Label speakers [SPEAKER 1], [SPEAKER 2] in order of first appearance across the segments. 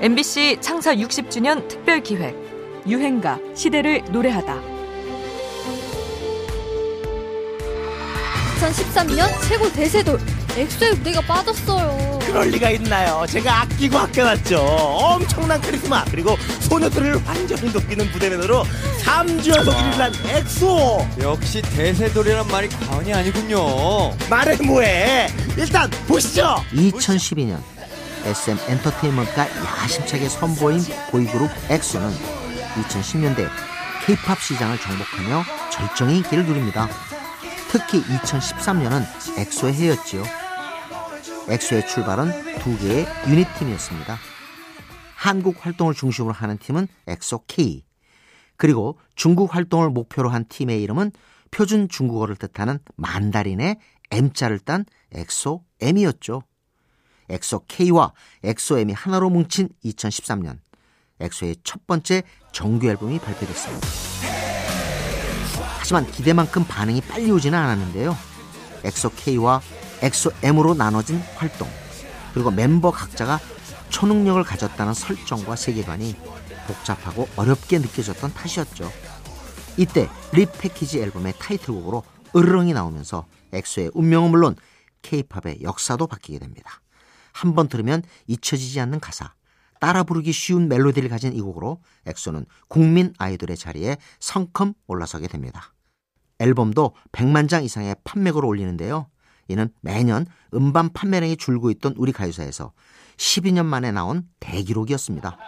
[SPEAKER 1] MBC 창사 60주년 특별 기획 유행가 시대를 노래하다.
[SPEAKER 2] 2013년 최고 대세돌 엑소에 내가 빠졌어요.
[SPEAKER 3] 그럴 리가 있나요? 제가 아끼고 아껴놨죠. 엄청난 카리스마 그리고 소녀들을 완전히 녹이는 무대 매너로 3주 연속 1위를 한 엑소.
[SPEAKER 4] 역시 대세돌이란 말이 과언이 아니군요.
[SPEAKER 3] 말해 뭐해. 일단 보시죠.
[SPEAKER 5] 2012년 SM 엔터테인먼트가 야심차게 선보인 보이그룹 엑소는 2010년대 K-팝 시장을 정복하며 절정의 인기를 누립니다. 특히 2013년은 엑소의 해였지요. 엑소의 출발은 두 개의 유닛팀이었습니다. 한국 활동을 중심으로 하는 팀은 엑소 K, 그리고 중국 활동을 목표로 한 팀의 이름은 표준 중국어를 뜻하는 만다린의 M자를 딴 엑소 M이었죠. 엑소 K와 엑소 M이 하나로 뭉친 2013년 엑소의 첫 번째 정규 앨범이 발표됐습니다. 하지만 기대만큼 반응이 빨리 오지는 않았는데요. 엑소 K와 엑소 M으로 나눠진 활동 그리고 멤버 각자가 초능력을 가졌다는 설정과 세계관이 복잡하고 어렵게 느껴졌던 탓이었죠. 이때 리패키지 앨범의 타이틀곡으로 으르렁이 나오면서 엑소의 운명은 물론 K-팝의 역사도 바뀌게 됩니다. 한 번 들으면 잊혀지지 않는 가사, 따라 부르기 쉬운 멜로디를 가진 이 곡으로 엑소는 국민 아이돌의 자리에 성큼 올라서게 됩니다. 앨범도 100만 장 이상의 판매고를 올리는데요. 이는 매년 음반 판매량이 줄고 있던 우리 가요사에서 12년 만에 나온 대기록이었습니다.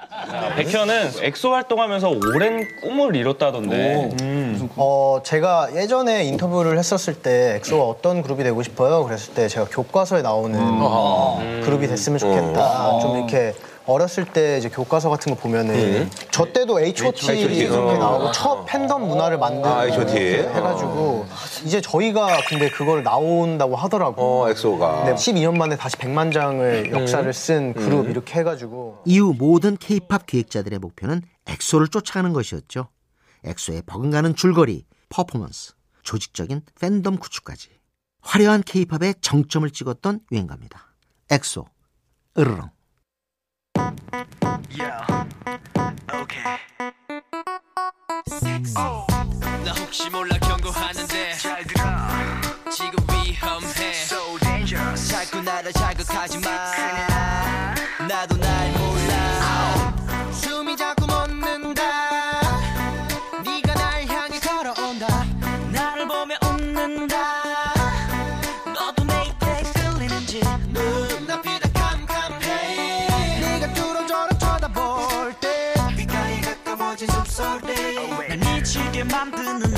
[SPEAKER 6] 백현은 엑소 활동하면서 오랜 꿈을 이뤘다던데.
[SPEAKER 7] 어, 제가 예전에 인터뷰를 했었을 때 엑소가 어떤 그룹이 되고 싶어요? 그랬을 때 제가 교과서에 나오는 그룹이 됐으면 좋겠다. 좀 이렇게 어렸을 때 이제 교과서 같은 거 보면은 저 때도 H.O.T. 이렇게 나오고 첫 팬덤 문화를 만든
[SPEAKER 8] 아, H.O.T..
[SPEAKER 7] 이렇게 해가지고 이제 저희가 근데 그걸 나온다고 하더라고.
[SPEAKER 8] 어, 엑소가.
[SPEAKER 7] 네, 12년 만에 다시 100만 장을 역사를 쓴 그룹 이렇게 해가지고
[SPEAKER 5] 이후 모든 K-팝 기획자들의 목표는 엑소를 쫓아가는 것이었죠. 엑소의 버금가는 줄거리, 퍼포먼스, 조직적인 팬덤 구축까지 화려한 K-팝의 정점을 찍었던 유행가입니다. 엑소, 으르렁.
[SPEAKER 9] 나 혹시 몰라 경고하는데. 잘 들어. 지금 위험해. So dangerous. 자꾸 나를 자극하지 마 만드는